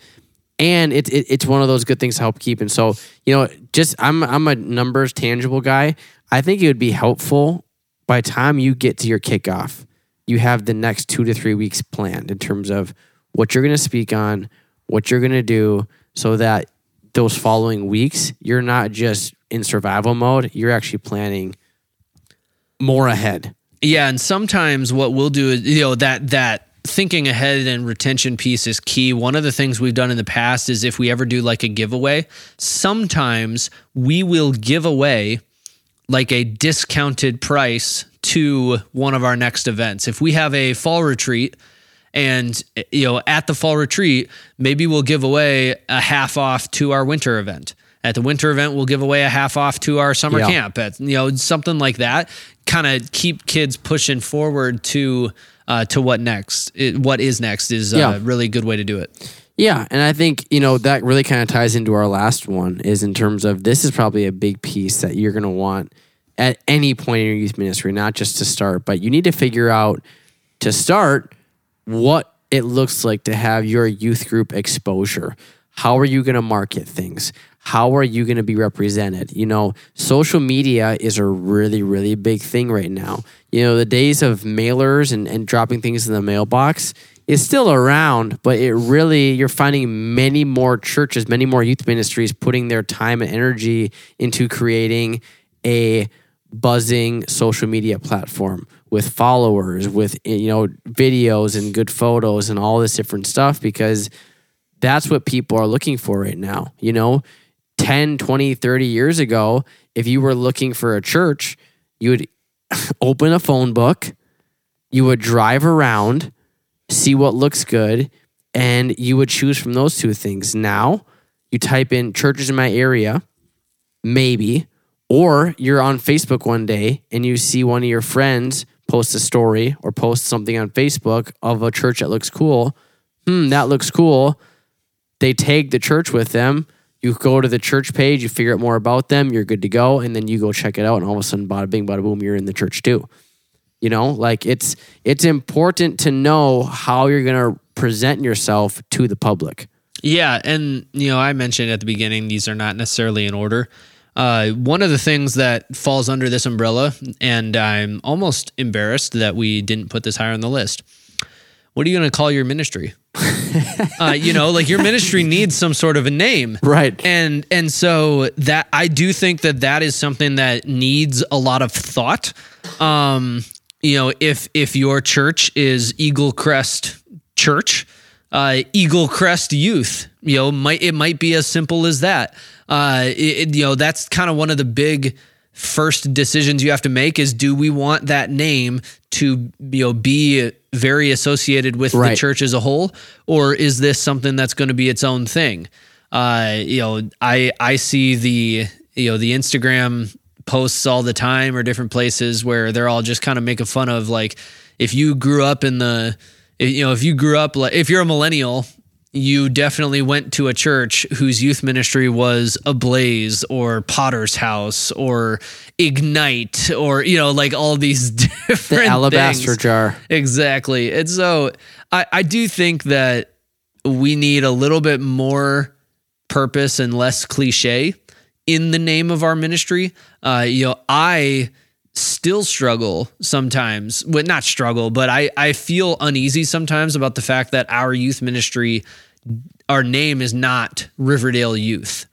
And it, it, it's one of those good things to help keep. And so, you know, just I'm I'm a numbers tangible guy. I think it would be helpful by time you get to your kickoff, you have the next two to three weeks planned in terms of what you're going to speak on, what you're going to do, so that those following weeks, you're not just in survival mode, you're actually planning more ahead. Yeah, and sometimes what we'll do is you know that that thinking ahead and retention piece is key. One of the things we've done in the past is if we ever do like a giveaway, sometimes we will give away like a discounted price to one of our next events. If we have a fall retreat and you know at the fall retreat, maybe we'll give away a half off to our winter event. At the winter event, we'll give away a half off to our summer Yeah. camp. At, you know, something like that. Kind of keep kids pushing forward to uh, to what next. It, what is next is Yeah. a really good way to do it. Yeah, and I think you know that really kind of ties into our last one is in terms of this is probably a big piece that you're going to want at any point in your youth ministry, not just to start, but you need to figure out to start what it looks like to have your youth group exposure. How are you going to market things? How are you going to be represented? You know, social media is a really, really big thing right now. You know, the days of mailers and, and dropping things in the mailbox is still around, but it really, you're finding many more churches, many more youth ministries putting their time and energy into creating a buzzing social media platform with followers, with eh, you know videos and good photos and all this different stuff because that's what people are looking for right now. You know, 10, 20, 30 years ago, if you were looking for a church, you would open a phone book, you would drive around, see what looks good, and you would choose from those two things. Now, you type in churches in my area, maybe, or you're on Facebook one day and you see one of your friends post a story or post something on Facebook of a church that looks cool. Hmm, that looks cool. They tag the church with them. You go to the church page, you figure out more about them, you're good to go, and then you go check it out, and all of a sudden, bada bing, bada boom, you're in the church too. You know, like it's it's important to know how you're gonna present yourself to the public. Yeah, and you know, I mentioned at the beginning these are not necessarily in order. Uh, one of the things that falls under this umbrella, and I'm almost embarrassed that we didn't put this higher on the list. What are you going to call your ministry? uh, you know, like your ministry needs some sort of a name, Right. and and so that I do think that that is something that needs a lot of thought. Um, you know, if if your church is Eagle Crest Church, uh, Eagle Crest Youth, you know, might it might be as simple as that. Uh, it, you know, that's kind of one of the big first decisions you have to make is do we want that name to you know be very associated with the church as a whole? Or is this something that's going to be its own thing? Uh you know i i see the you know the instagram posts all the time or different places where they're all just kind of making fun of like if you grew up in the you know if you grew up like if you're a millennial you definitely went to a church whose youth ministry was ablaze or potter's house or ignite or you know like all these different The alabaster things. jar. Exactly. And so I, I do think that we need a little bit more purpose and less cliche in the name of our ministry. Uh, you know, I still struggle sometimes, well, not struggle, but I, I feel uneasy sometimes about the fact that our youth ministry, our name is not Riverdale Youth.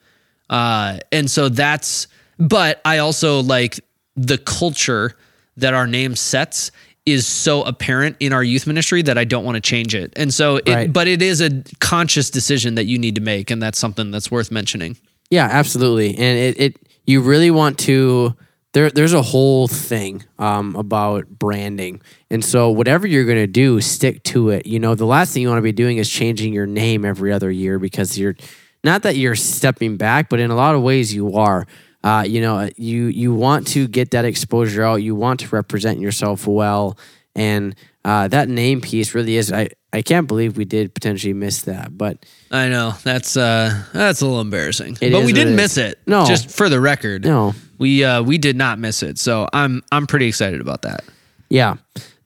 Uh, and so that's, but I also like the culture that our name sets is so apparent in our youth ministry that I don't want to change it. And so, it, Right. but it is a conscious decision that you need to make. And that's something that's worth mentioning. Yeah, absolutely. And it, it you really want to there there's a whole thing um, about branding. And so whatever you're going to do, stick to it. You know, the last thing you want to be doing is changing your name every other year because you're not that you're stepping back, but in a lot of ways you are. Uh, you know, you you want to get that exposure out. You want to represent yourself well, and uh, that name piece really is. I I can't believe we did potentially miss that, but I know that's, uh, that's a little embarrassing, but we didn't miss it. No. just for the record, no, we, uh, we did not miss it. So I'm, I'm pretty excited about that. Yeah.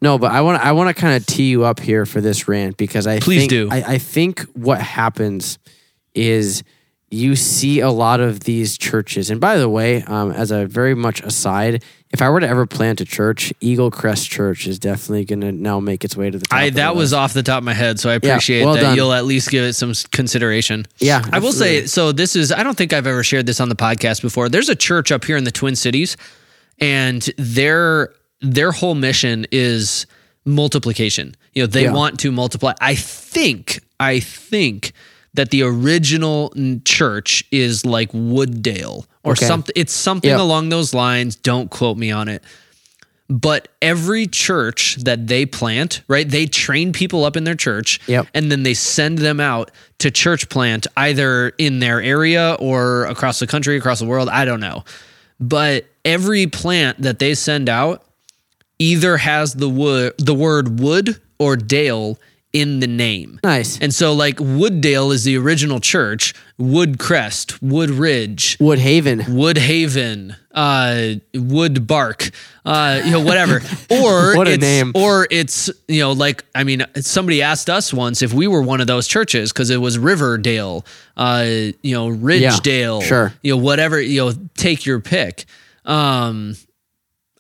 No, but I want I want to kind of tee you up here for this rant because I Please think, do. I, I think what happens is you see a lot of these churches. And by the way, um, as a very much aside, if I were to ever plant a church, Eagle Crest Church is definitely going to now make its way to the top. I of the that was off the top of my head, so I appreciate well that done. you'll at least give it some consideration. Yeah, I will say so. This is I don't think I've ever shared this on the podcast before. There's a church up here in the Twin Cities, and their their whole mission is multiplication. You know, they Yeah. want to multiply. I think I think that the original church is like Wooddale or Okay. something. It's something Yep. along those lines. Don't quote me on it but every church that they plant, right? They train people up in their church Yep. and then they send them out to church plant either in their area or across the country, across the world, I don't know. But every plant that they send out either has the wood the word wood or dale in the name. nice. And so like Wooddale is the original church, Woodcrest, Woodridge, Woodhaven. Woodhaven, uh, Wood Bark, uh, you know, whatever. Or What a it's, name. Or it's you know, like I mean, somebody asked us once if we were one of those churches because it was Riverdale, uh, you know, Ridgedale, sure. you know, whatever. You know, take your pick. Um,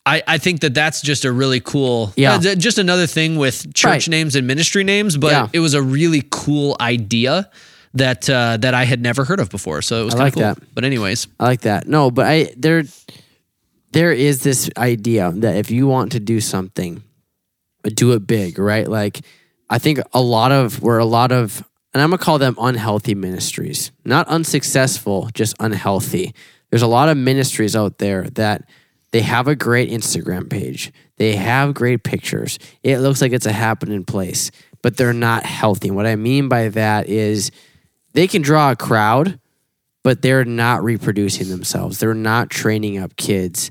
I, I think that that's just a really cool, Yeah. uh, just another thing with church Right. names and ministry names, but Yeah. it was a really cool idea that uh, that I had never heard of before. So it was kind like cool. that. But anyways, I like that. No, but I there there is this idea that if you want to do something, do it big, right? Like I think a lot of we're a lot of and I'm gonna call them unhealthy ministries. Not unsuccessful, just unhealthy. There's a lot of ministries out there that they have a great Instagram page. They have great pictures. It looks like it's a happening place, but they're not healthy. What I mean by that is they can draw a crowd, but they're not reproducing themselves. They're not training up kids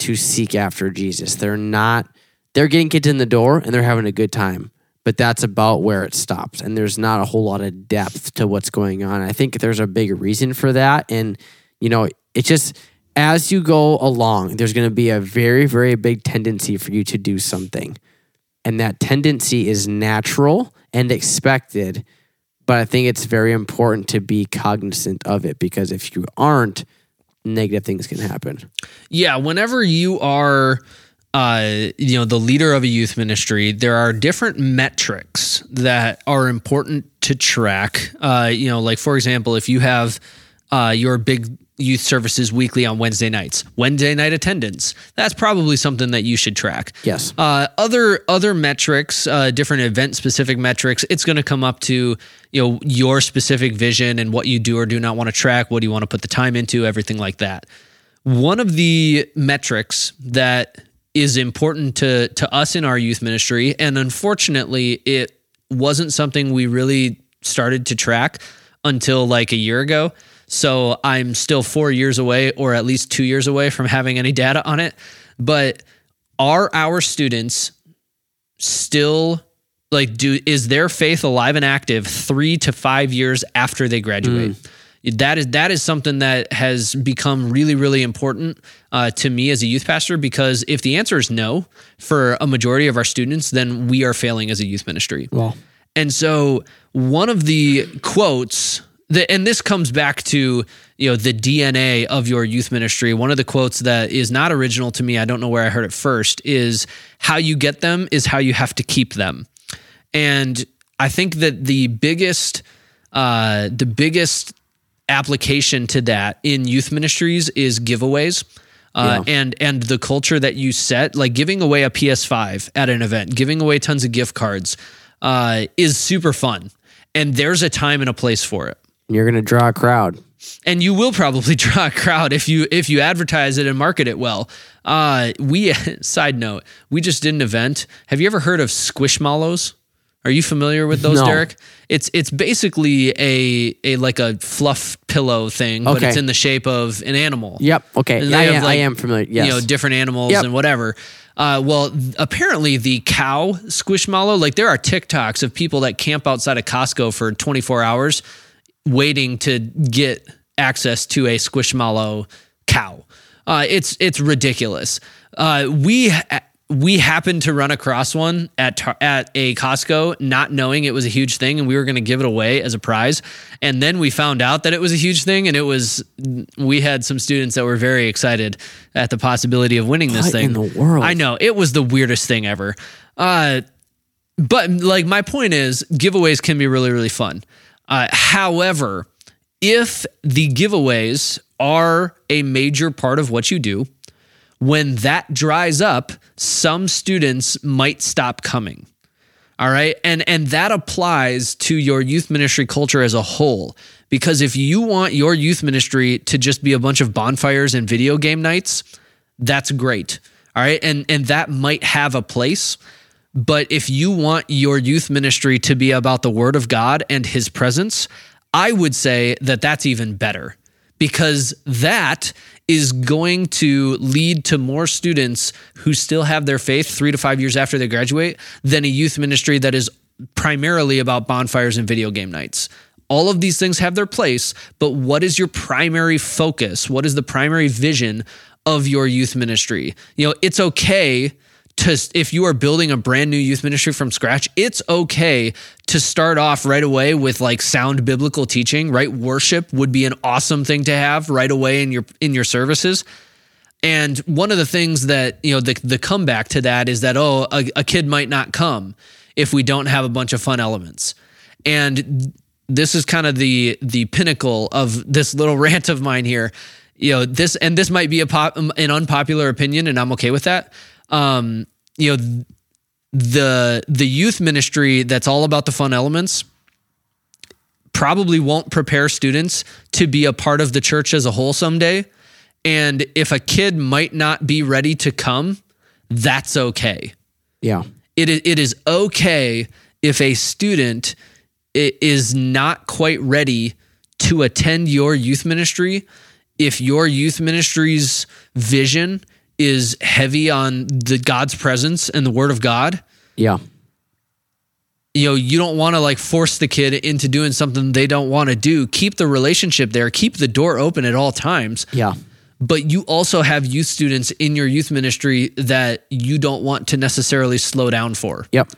to seek after Jesus. They're not, they're getting kids in the door and they're having a good time, but that's about where it stops. And there's not a whole lot of depth to what's going on. I think there's a big reason for that. And, you know, it's just, as you go along, there's going to be a very, very big tendency for you to do something. And that tendency is natural and expected but I think it's very important to be cognizant of it because if you aren't, negative things can happen. yeah, whenever you are, uh, you know, the leader of a youth ministry, there are different metrics that are important to track. Uh, you know, like for example, if you have uh, your big youth services weekly on Wednesday nights. Wednesday night attendance. That's probably something that you should track. Yes. Uh, other other metrics, uh, different event specific metrics. It's going to come up to you know your specific vision and what you do or do not want to track. What do you want to put the time into? Everything like that. One of the metrics that is important to to us in our youth ministry, and unfortunately, it wasn't something we really started to track until like a year ago. So I'm still four years away, or at least two years away from having any data on it. But are our students still like do is their faith alive and active three to five years after they graduate? That is that is something that has become really really important uh, to me as a youth pastor because if the answer is no for a majority of our students, then we are failing as a youth ministry. Well, And so one of the quotes that and this comes back to you know the DNA of your youth ministry. One of the quotes that is not original to me, I don't know where I heard it first, is how you get them is how you have to keep them. And I think that the biggest uh the biggest application to that in youth ministries is giveaways. Uh, and and the culture that you set, like giving away a PS5 at an event, giving away tons of gift cards, uh, is super fun. And there's a time and a place for it. You're going to draw a crowd. And you will probably draw a crowd if you if you advertise it and market it well. Uh, we side note, we just did an event. Have you ever heard of Squishmallows? Are you familiar with those, No. Derek? It's it's basically a a like a fluff pillow thing, but it's in the shape of an animal. Yep. Okay. I am, have, I am familiar. Yes. You know, different animals Yep. and whatever. Uh, well, apparently the cow squishmallow, like there are TikToks of people that camp outside of Costco for 24 hours waiting to get access to a squishmallow cow. Uh, it's it's ridiculous. Uh, we we happened to run across one at Tar- at a Costco, not knowing it was a huge thing, and we were going to give it away as a prize. And then we found out that it was a huge thing, and it was we had some students that were very excited at the possibility of winning this What thing. in the world? I know it was the weirdest thing ever. Uh, but like my point is, giveaways can be really really fun. Uh, however, if the giveaways are a major part of what you do, when that dries up, some students might stop coming. All right? And and that applies to your youth ministry culture as a whole because if you want your youth ministry to just be a bunch of bonfires and video game nights, that's great. All right? And and that might have a place, but if you want your youth ministry to be about the word of God and his presence, I would say that that's even better because that is going to lead to more students who still have their faith three to five years after they graduate than a youth ministry that is primarily about bonfires and video game nights. All of these things have their place, but what is your primary focus? What is the primary vision of your youth ministry? You know, it's okay to if you are building a brand new youth ministry from scratch, it's okay to start off right away with like sound biblical teaching, right? Worship would be an awesome thing to have right away in your in your services. And one of the things that, you know, the the comeback to that is that oh, a, a kid might not come if we don't have a bunch of fun elements. And this is kind of the the pinnacle of this little rant of mine here. You know, this and this might be a pop, an unpopular opinion and I'm okay with that. Um, you know, the the youth ministry that's all about the fun elements probably won't prepare students to be a part of the church as a whole someday. And if a kid might not be ready to come, that's okay. Yeah. It is, it is okay if a student is not quite ready to attend your youth ministry. If your youth ministry's vision is heavy on the God's presence and the word of God, Yeah. you know you don't want to like force the kid into doing something they don't want to do keep the relationship there keep the door open at all times Yeah. but you also have youth students in your youth ministry that you don't want to necessarily slow down for Yep.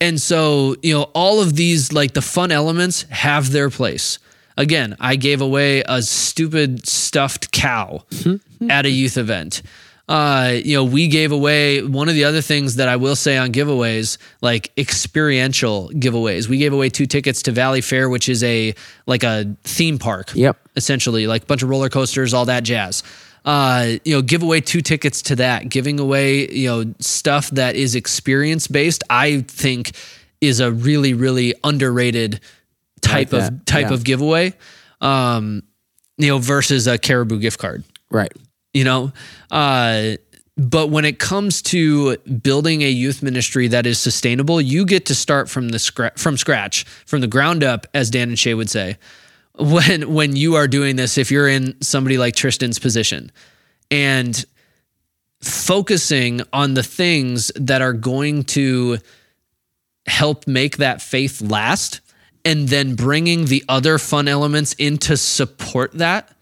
and so you know all of these like the fun elements have their place again i gave away a stupid stuffed cow at a youth event uh, you know, we gave away one of the other things that I will say on giveaways, like experiential giveaways. We gave away two tickets to Valleyfair, which is a like a theme park. Yep. Essentially, like a bunch of roller coasters, all that jazz. Uh, you know, give away two tickets to that. Giving away, you know, stuff that is experience based, I think is a really, really underrated type like of type yeah. of giveaway. Um, you know, versus a Caribou gift card Right. You know uh but when it comes to building a youth ministry that is sustainable you get to start from the scra- from scratch from the ground up as dan and shay would say when when you are doing this if you're in somebody like tristan's position. And focusing on the things that are going to help make that faith last and then bringing the other fun elements in to support that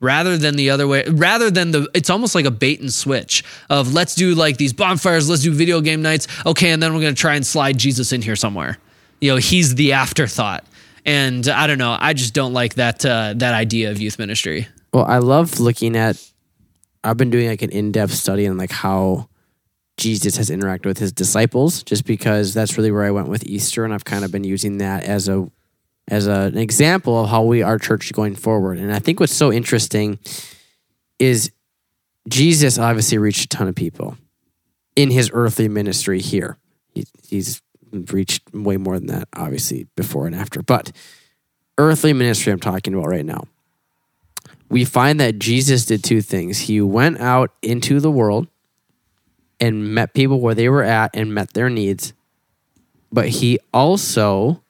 rather than the other way rather than the it's almost like a bait and switch of let's do like these bonfires let's do video game nights. Okay and then we're going to try and slide jesus in here somewhere. You know he's the afterthought. And i don't know i just don't like that uh, that idea of youth ministry. Well, I love looking at. I've been doing like an in-depth study on like how Jesus has interacted with his disciples, just because that's really where I went with Easter, and I've kind of been using that as a as a, an example of how we our church going forward. And I think what's so interesting is Jesus obviously reached a ton of people in his earthly ministry here. He, he's reached way more than that, obviously, before and after. But earthly ministry, I'm talking about right now we find that Jesus did two things. He went out into the world and met people where they were at and met their needs, but he also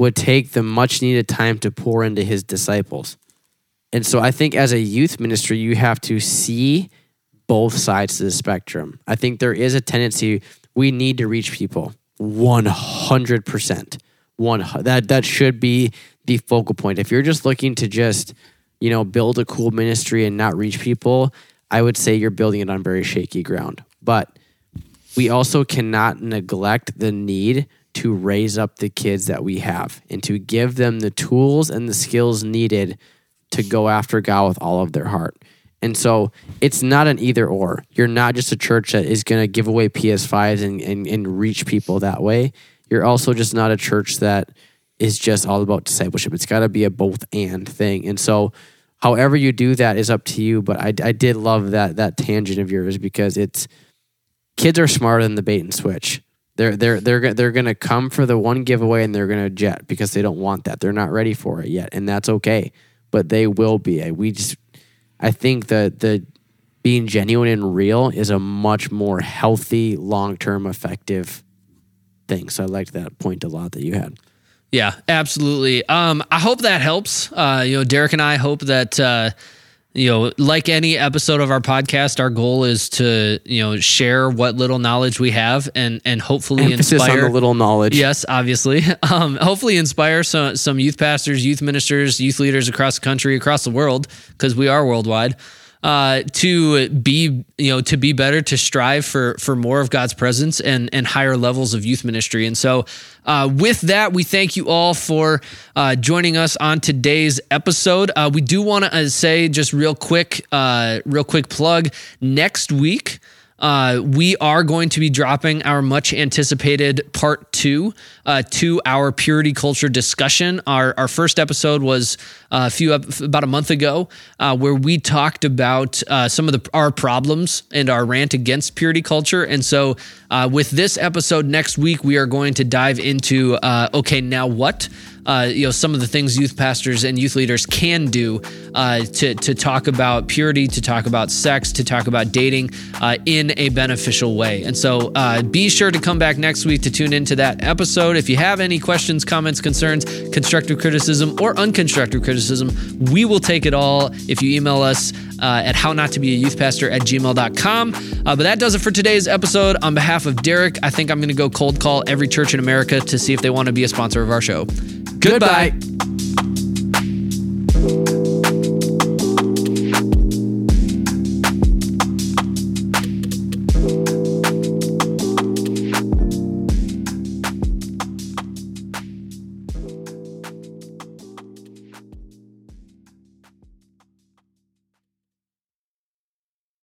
would take the much needed time to pour into his disciples. And so I think as a youth ministry, you have to see both sides of the spectrum. I think there is a tendency we need to reach people 100%. One that that should be the focal point. If you're just looking to just you know, build a cool ministry and not reach people, I would say you're building it on very shaky ground. But we also cannot neglect the need to raise up the kids that we have and to give them the tools and the skills needed to go after God with all of their heart. And so it's not an either or. You're not just a church that is going to give away PS5s and, and, and reach people that way. You're also just not a church that is just all about discipleship. It's got to be a both and thing. And so, however you do that is up to you. But I, I did love that that tangent of yours because it's kids are smarter than the bait and switch. They're they're they're they're gonna come for the one giveaway and they're gonna jet because they don't want that. They're not ready for it yet, and that's okay. But they will be. We just I think that the being genuine and real is a much more healthy, long term, effective thing. So I liked that point a lot that you had. Yeah, absolutely. Um, I hope that helps. Uh, you know, Derek and I hope that uh, you know, like any episode of our podcast, our goal is to you know share what little knowledge we have and and hopefully Emphasis inspire. on the little knowledge. Yes, obviously. Um, hopefully, inspire some some youth pastors, youth ministers, youth leaders across the country, across the world, because we are worldwide. Uh, to be you know to be better, to strive for for more of God's presence and and higher levels of youth ministry. And so, uh, with that, we thank you all for uh, joining us on today's episode. Uh, we do want to uh, say just real quick, uh, real quick plug. Next week. Uh, we are going to be dropping our much anticipated part two uh, to our purity culture discussion. Our, our first episode was uh, a few about a month ago, uh, where we talked about uh, some of the our problems and our rant against purity culture. And so, uh, with this episode next week, we are going to dive into okay, now what? Uh, you know some of the things youth pastors and youth leaders can do uh, to to talk about purity, to talk about sex, to talk about dating uh, in a beneficial way. And so, uh, be sure to come back next week to tune into that episode. If you have any questions, comments, concerns, constructive criticism, or unconstructive criticism, we will take it all. If you email us uh, at how at gmail.com. Uh, but that does it for today's episode. On behalf of Derek, I think I'm going to go cold call every church in America to see if they want to be a sponsor of our show. Goodbye. Goodbye.